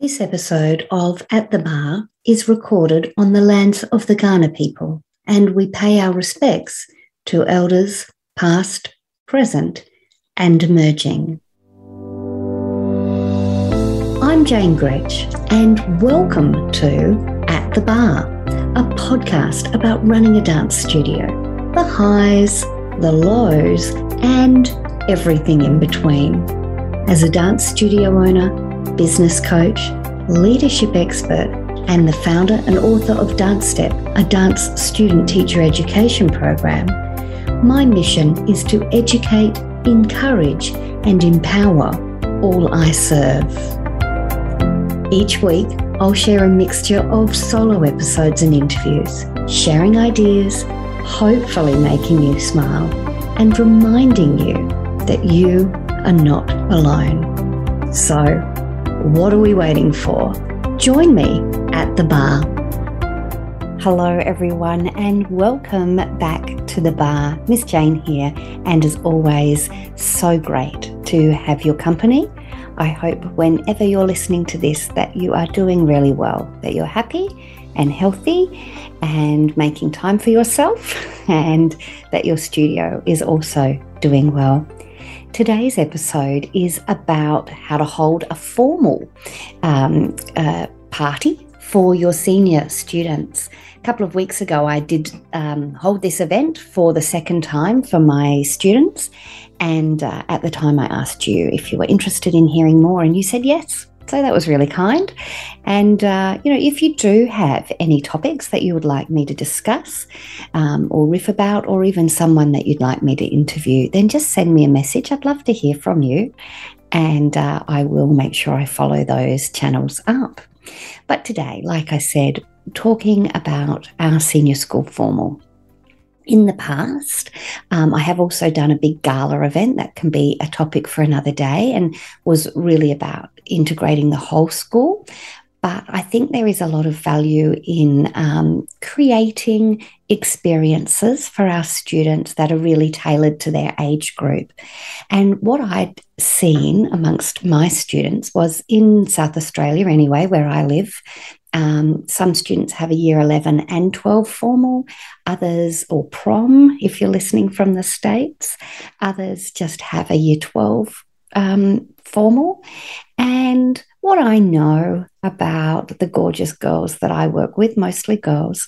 This episode of At the Bar is recorded on the lands of the Kaurna people, and we pay our respects to elders past, present, and emerging. I'm Jane Grech, and welcome to At the Bar, a podcast about running a dance studio the highs, the lows, and everything in between. As a dance studio owner, business coach, leadership expert, and the founder and author of Dance Step, a dance student teacher education program, my mission is to educate, encourage, and empower all I serve. Each week, I'll share a mixture of solo episodes and interviews, sharing ideas, hopefully making you smile, and reminding you that you are not alone. So, what are we waiting for? Join me at the bar. Hello, everyone, and welcome back to the bar. Miss Jane here, and as always, so great to have your company. I hope whenever you're listening to this that you are doing really well, that you're happy and healthy and making time for yourself, and that your studio is also doing well. Today's episode is about how to hold a formal um, uh, party for your senior students. A couple of weeks ago, I did um, hold this event for the second time for my students. And uh, at the time, I asked you if you were interested in hearing more, and you said yes. So that was really kind. And, uh, you know, if you do have any topics that you would like me to discuss um, or riff about, or even someone that you'd like me to interview, then just send me a message. I'd love to hear from you. And uh, I will make sure I follow those channels up. But today, like I said, talking about our senior school formal in the past. Um, I have also done a big gala event that can be a topic for another day and was really about integrating the whole school. But I think there is a lot of value in um, creating experiences for our students that are really tailored to their age group. And what I'd seen amongst my students was in South Australia, anyway, where I live, um, some students have a year 11 and 12 formal, others, or prom, if you're listening from the States, others just have a year 12 um, formal. And what I know about the gorgeous girls that I work with, mostly girls,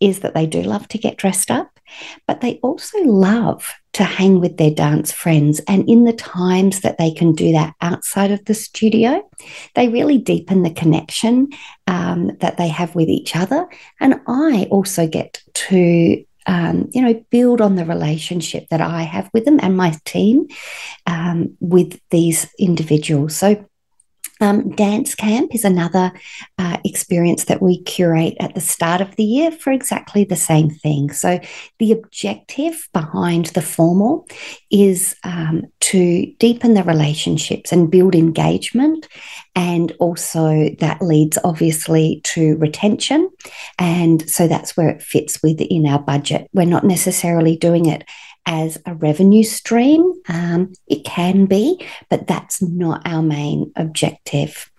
is that they do love to get dressed up, but they also love to hang with their dance friends. And in the times that they can do that outside of the studio, they really deepen the connection um, that they have with each other. And I also get to um, you know, build on the relationship that I have with them and my team um, with these individuals. So um, dance camp is another uh, experience that we curate at the start of the year for exactly the same thing. So, the objective behind the formal is um, to deepen the relationships and build engagement. And also, that leads obviously to retention. And so, that's where it fits within our budget. We're not necessarily doing it as a revenue stream. Um, it can be, but that's not our main objective.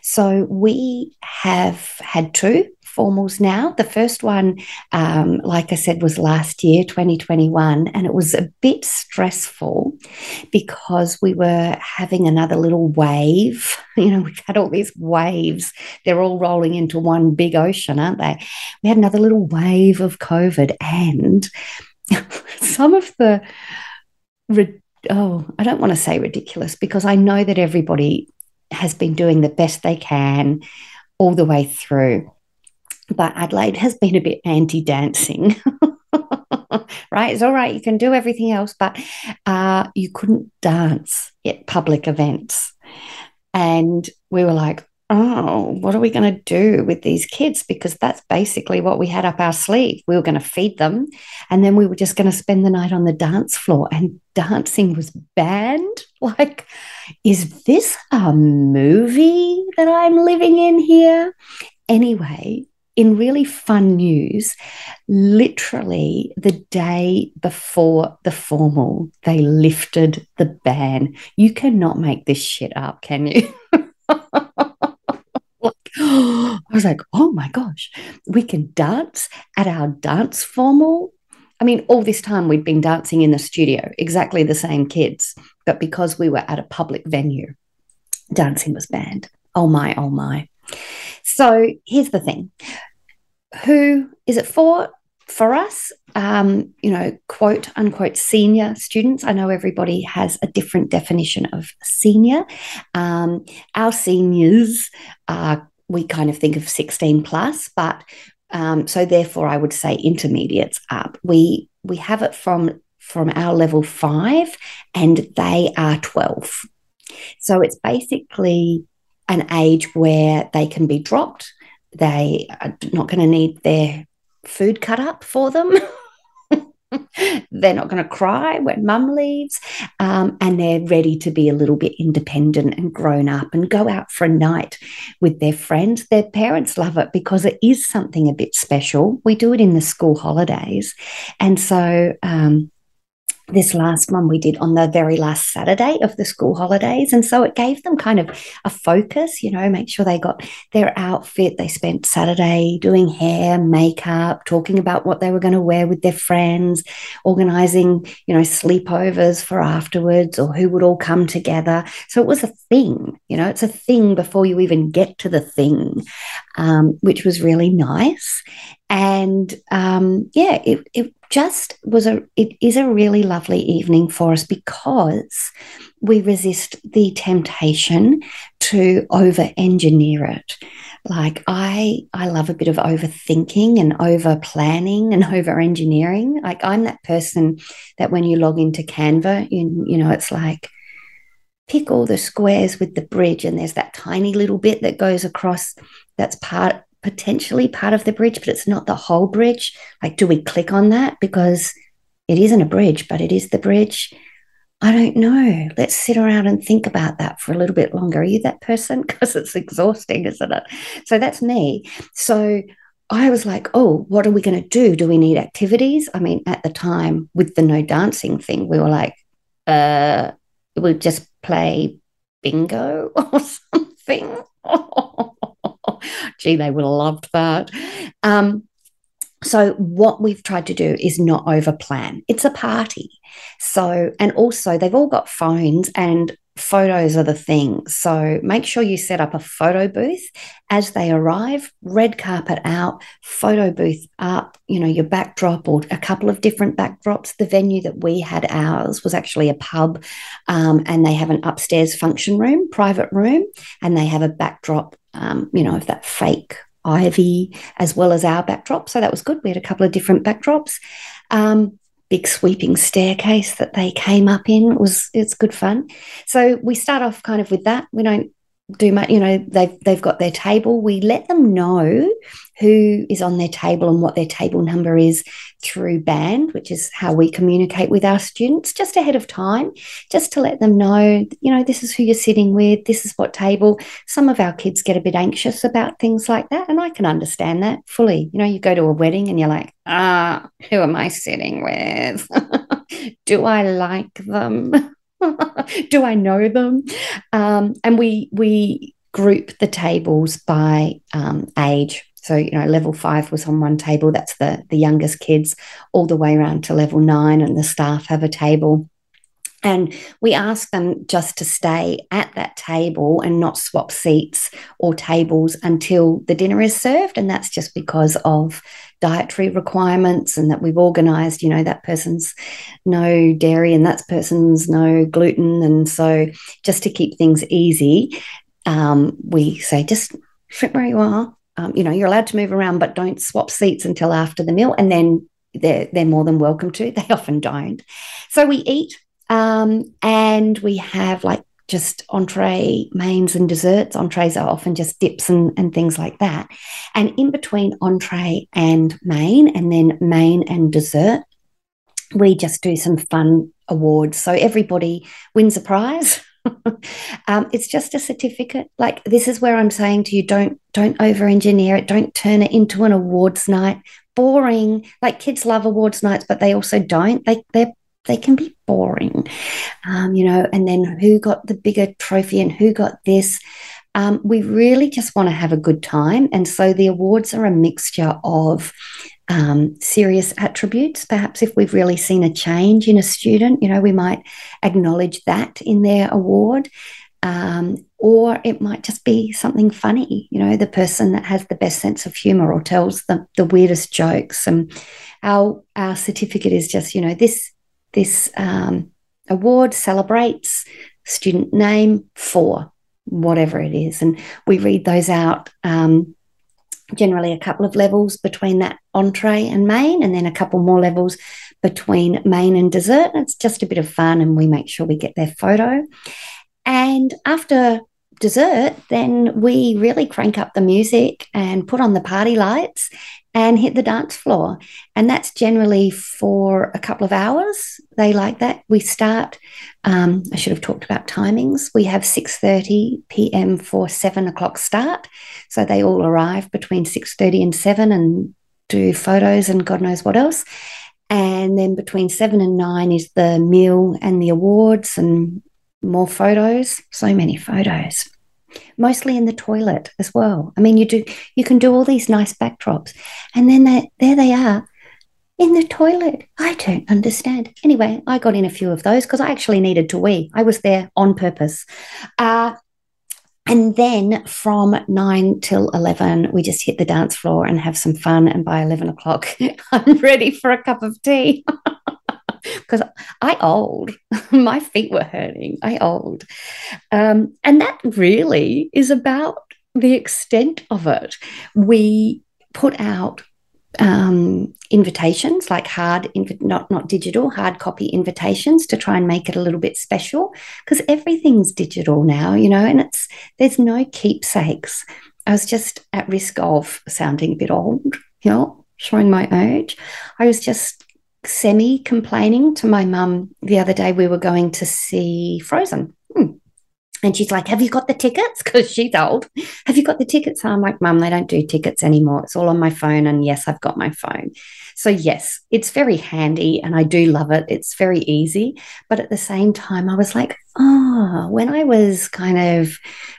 So we have had two formals now. The first one, um, like I said, was last year, 2021, and it was a bit stressful because we were having another little wave. You know, we've had all these waves, they're all rolling into one big ocean, aren't they? We had another little wave of COVID, and some of the oh, I don't want to say ridiculous because I know that everybody has been doing the best they can all the way through. But Adelaide has been a bit anti dancing. right? It's all right. You can do everything else, but uh, you couldn't dance at public events. And we were like, oh, what are we going to do with these kids? Because that's basically what we had up our sleeve. We were going to feed them, and then we were just going to spend the night on the dance floor, and dancing was banned. Like, is this a movie that I'm living in here? Anyway, in really fun news, literally the day before the formal, they lifted the ban. You cannot make this shit up, can you? Was like, oh my gosh, we can dance at our dance formal. I mean, all this time we'd been dancing in the studio, exactly the same kids, but because we were at a public venue, dancing was banned. Oh my, oh my. So here's the thing who is it for? For us, um, you know, quote unquote senior students. I know everybody has a different definition of senior. Um, our seniors are, we kind of think of 16 plus, but um, so therefore I would say intermediates up. We we have it from from our level five and they are 12. So it's basically an age where they can be dropped. They are not going to need their food cut up for them. they're not going to cry when mum leaves. Um, and they're ready to be a little bit independent and grown up and go out for a night with their friends. Their parents love it because it is something a bit special. We do it in the school holidays. And so, um, this last one we did on the very last Saturday of the school holidays. And so it gave them kind of a focus, you know, make sure they got their outfit. They spent Saturday doing hair, makeup, talking about what they were going to wear with their friends, organizing, you know, sleepovers for afterwards or who would all come together. So it was a thing, you know, it's a thing before you even get to the thing, um, which was really nice. And um, yeah, it, it just was a it is a really lovely evening for us because we resist the temptation to over engineer it. Like i i love a bit of overthinking and over planning and over engineering like i'm that person that when you log into canva you, you know it's like pick all the squares with the bridge and there's that tiny little bit that goes across that's part potentially part of the bridge, but it's not the whole bridge. Like, do we click on that? Because it isn't a bridge, but it is the bridge. I don't know. Let's sit around and think about that for a little bit longer. Are you that person? Because it's exhausting, isn't it? So that's me. So I was like, oh, what are we going to do? Do we need activities? I mean, at the time with the no dancing thing, we were like, uh, we'll just play bingo or something. Gee, they would have loved that. Um, so, what we've tried to do is not over plan. It's a party. So, and also they've all got phones and photos are the thing. So, make sure you set up a photo booth as they arrive, red carpet out, photo booth up, you know, your backdrop or a couple of different backdrops. The venue that we had ours was actually a pub, um, and they have an upstairs function room, private room, and they have a backdrop um, you know, of that fake ivy as well as our backdrop. So that was good. We had a couple of different backdrops. Um, big sweeping staircase that they came up in it was it's good fun. So we start off kind of with that. We don't do much, you know, they've they've got their table. We let them know who is on their table and what their table number is through band, which is how we communicate with our students just ahead of time, just to let them know, you know, this is who you're sitting with, this is what table. Some of our kids get a bit anxious about things like that, and I can understand that fully. You know, you go to a wedding and you're like, ah, who am I sitting with? Do I like them? Do I know them? Um, and we we group the tables by um, age. So, you know, level five was on one table, that's the, the youngest kids, all the way around to level nine, and the staff have a table. And we ask them just to stay at that table and not swap seats or tables until the dinner is served. And that's just because of dietary requirements and that we've organized, you know, that person's no dairy and that person's no gluten. And so just to keep things easy, um, we say just sit where you are um, you know, you're allowed to move around, but don't swap seats until after the meal. And then they're, they're more than welcome to. They often don't. So we eat um, and we have like just entree, mains, and desserts. Entrees are often just dips and, and things like that. And in between entree and main, and then main and dessert, we just do some fun awards. So everybody wins a prize. um, it's just a certificate. Like this is where I'm saying to you, don't don't over engineer it. Don't turn it into an awards night. Boring. Like kids love awards nights, but they also don't. They they they can be boring, um, you know. And then who got the bigger trophy and who got this? Um, we really just want to have a good time. And so the awards are a mixture of um, serious attributes. Perhaps if we've really seen a change in a student, you know, we might acknowledge that in their award. Um, or it might just be something funny, you know, the person that has the best sense of humor or tells the, the weirdest jokes. And our our certificate is just, you know, this this um, award celebrates student name for whatever it is, and we read those out. Um, generally, a couple of levels between that entree and main, and then a couple more levels between main and dessert. It's just a bit of fun, and we make sure we get their photo. And after dessert, then we really crank up the music and put on the party lights and hit the dance floor. And that's generally for a couple of hours. They like that. We start, um, I should have talked about timings. We have 6.30 p.m. for 7 o'clock start. So they all arrive between 6.30 and 7 and do photos and God knows what else. And then between 7 and 9 is the meal and the awards and more photos, so many photos. Mostly in the toilet as well. I mean, you do you can do all these nice backdrops, and then they, there they are in the toilet. I don't understand. Anyway, I got in a few of those because I actually needed to wee. I was there on purpose. Uh, and then from nine till 11, we just hit the dance floor and have some fun. And by 11 o'clock, I'm ready for a cup of tea. because I old, my feet were hurting. I old, um, and that really is about the extent of it. We put out um, invitations, like hard, inv- not not digital, hard copy invitations to try and make it a little bit special because everything's digital now, you know, and it's there's no keepsakes. I was just at risk of sounding a bit old, you know, showing my age. I was just semi complaining to my mum the other day. We were going to see Frozen. Hmm. And she's like, Have you got the tickets? Because she's old. Have you got the tickets? And I'm like, Mum, they don't do tickets anymore. It's all on my phone. And yes, I've got my phone. So, yes, it's very handy and I do love it. It's very easy. But at the same time, I was like, Oh, when I was kind of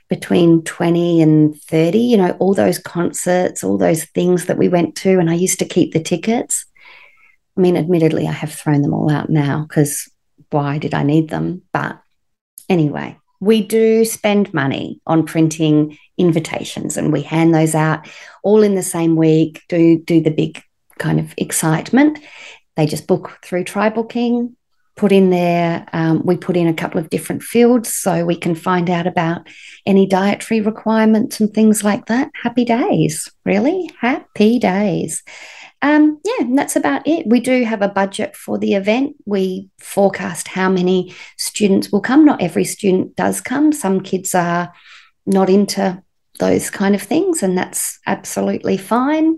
between 20 and 30, you know, all those concerts, all those things that we went to, and I used to keep the tickets. I mean, admittedly, I have thrown them all out now because why did I need them? But anyway, we do spend money on printing invitations and we hand those out all in the same week, do, do the big kind of excitement. They just book through TryBooking, put in there, um, we put in a couple of different fields so we can find out about any dietary requirements and things like that. Happy days, really? Happy days. Um, yeah, that's about it. We do have a budget for the event. We forecast how many students will come. Not every student does come. Some kids are not into those kind of things, and that's absolutely fine.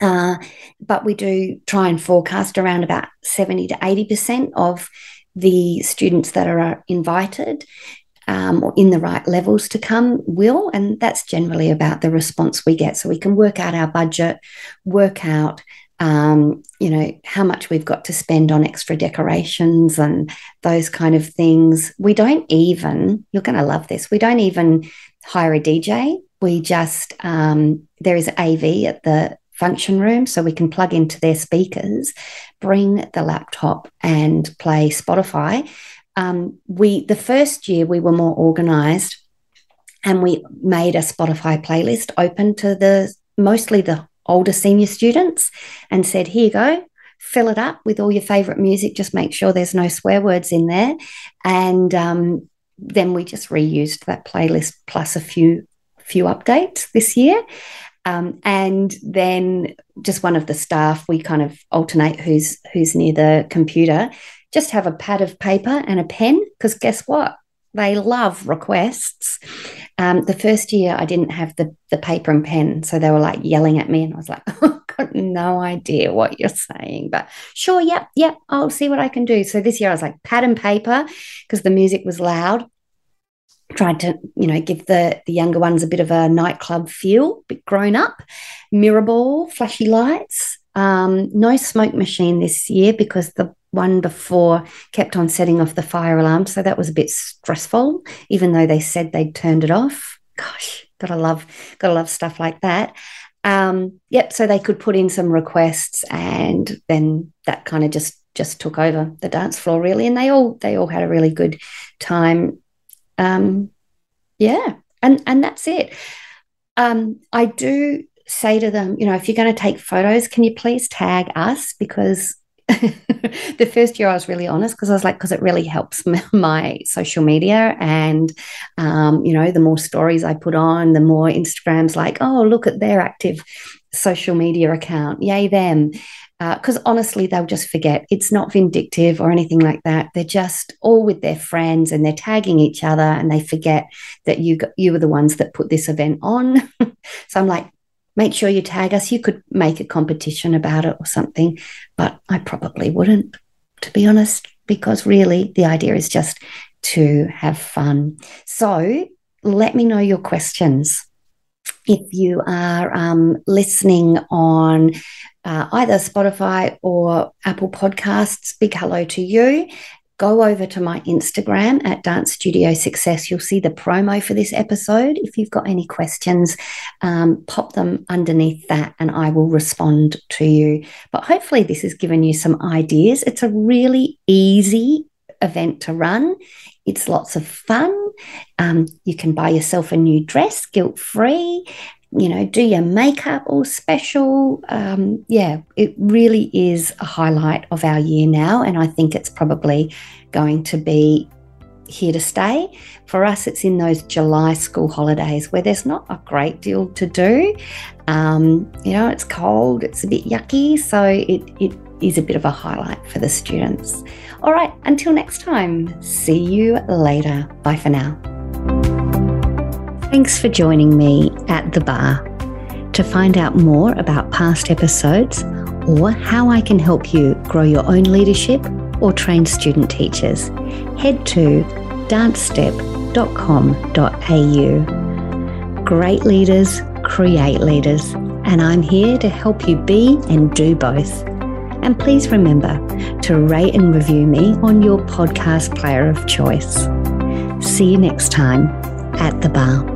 Uh, but we do try and forecast around about 70 to 80% of the students that are invited um, or in the right levels to come will. And that's generally about the response we get. So we can work out our budget, work out, um, you know, how much we've got to spend on extra decorations and those kind of things. We don't even, you're going to love this, we don't even hire a DJ. We just, um, there is AV at the function room so we can plug into their speakers, bring the laptop and play Spotify um, we the first year we were more organized and we made a Spotify playlist open to the mostly the older senior students and said, here you go, fill it up with all your favorite music. Just make sure there's no swear words in there. And um, then we just reused that playlist plus a few few updates this year. Um, and then just one of the staff, we kind of alternate who's who's near the computer just have a pad of paper and a pen because guess what? They love requests. Um, the first year I didn't have the, the paper and pen, so they were like yelling at me, and I was like, oh, got no idea what you're saying, but sure, yep, yep, I'll see what I can do. So this year I was like pad and paper because the music was loud. Tried to, you know, give the the younger ones a bit of a nightclub feel, bit grown up. Mirror ball, flashy lights. Um, no smoke machine this year because the one before kept on setting off the fire alarm. So that was a bit stressful, even though they said they'd turned it off. gosh, gotta love, gotta love stuff like that. Um, yep. So they could put in some requests, and then that kind of just just took over the dance floor really, and they all they all had a really good time. Um, yeah, and and that's it. Um, I do say to them, you know, if you're going to take photos, can you please tag us because the first year I was really honest because I was like, because it really helps my social media. And, um, you know, the more stories I put on, the more Instagram's like, oh, look at their active social media account. Yay, them. Because uh, honestly, they'll just forget. It's not vindictive or anything like that. They're just all with their friends and they're tagging each other and they forget that you, you were the ones that put this event on. so I'm like, make sure you tag us. You could make a competition about it or something, but I probably wouldn't, to be honest, because really the idea is just to have fun. So let me know your questions. If you are um, listening on uh, either Spotify or Apple Podcasts, big hello to you go over to my Instagram at Dance Studio Success. You'll see the promo for this episode. If you've got any questions, um, pop them underneath that and I will respond to you. But hopefully, this has given you some ideas. It's a really easy event to run. It's lots of fun. Um, you can buy yourself a new dress guilt free you know, do your makeup all special. Um, yeah, it really is a highlight of our year now. And I think it's probably going to be here to stay. For us, it's in those July school holidays where there's not a great deal to do. Um, you know, it's cold, it's a bit yucky. So it, it is a bit of a highlight for the students. All right, until next time, see you later. Bye for now. Thanks for joining me at the bar. To find out more about past episodes or how I can help you grow your own leadership or train student teachers, head to dancestep.com.au. Great leaders create leaders, and I'm here to help you be and do both. And please remember to rate and review me on your podcast player of choice. See you next time at the bar.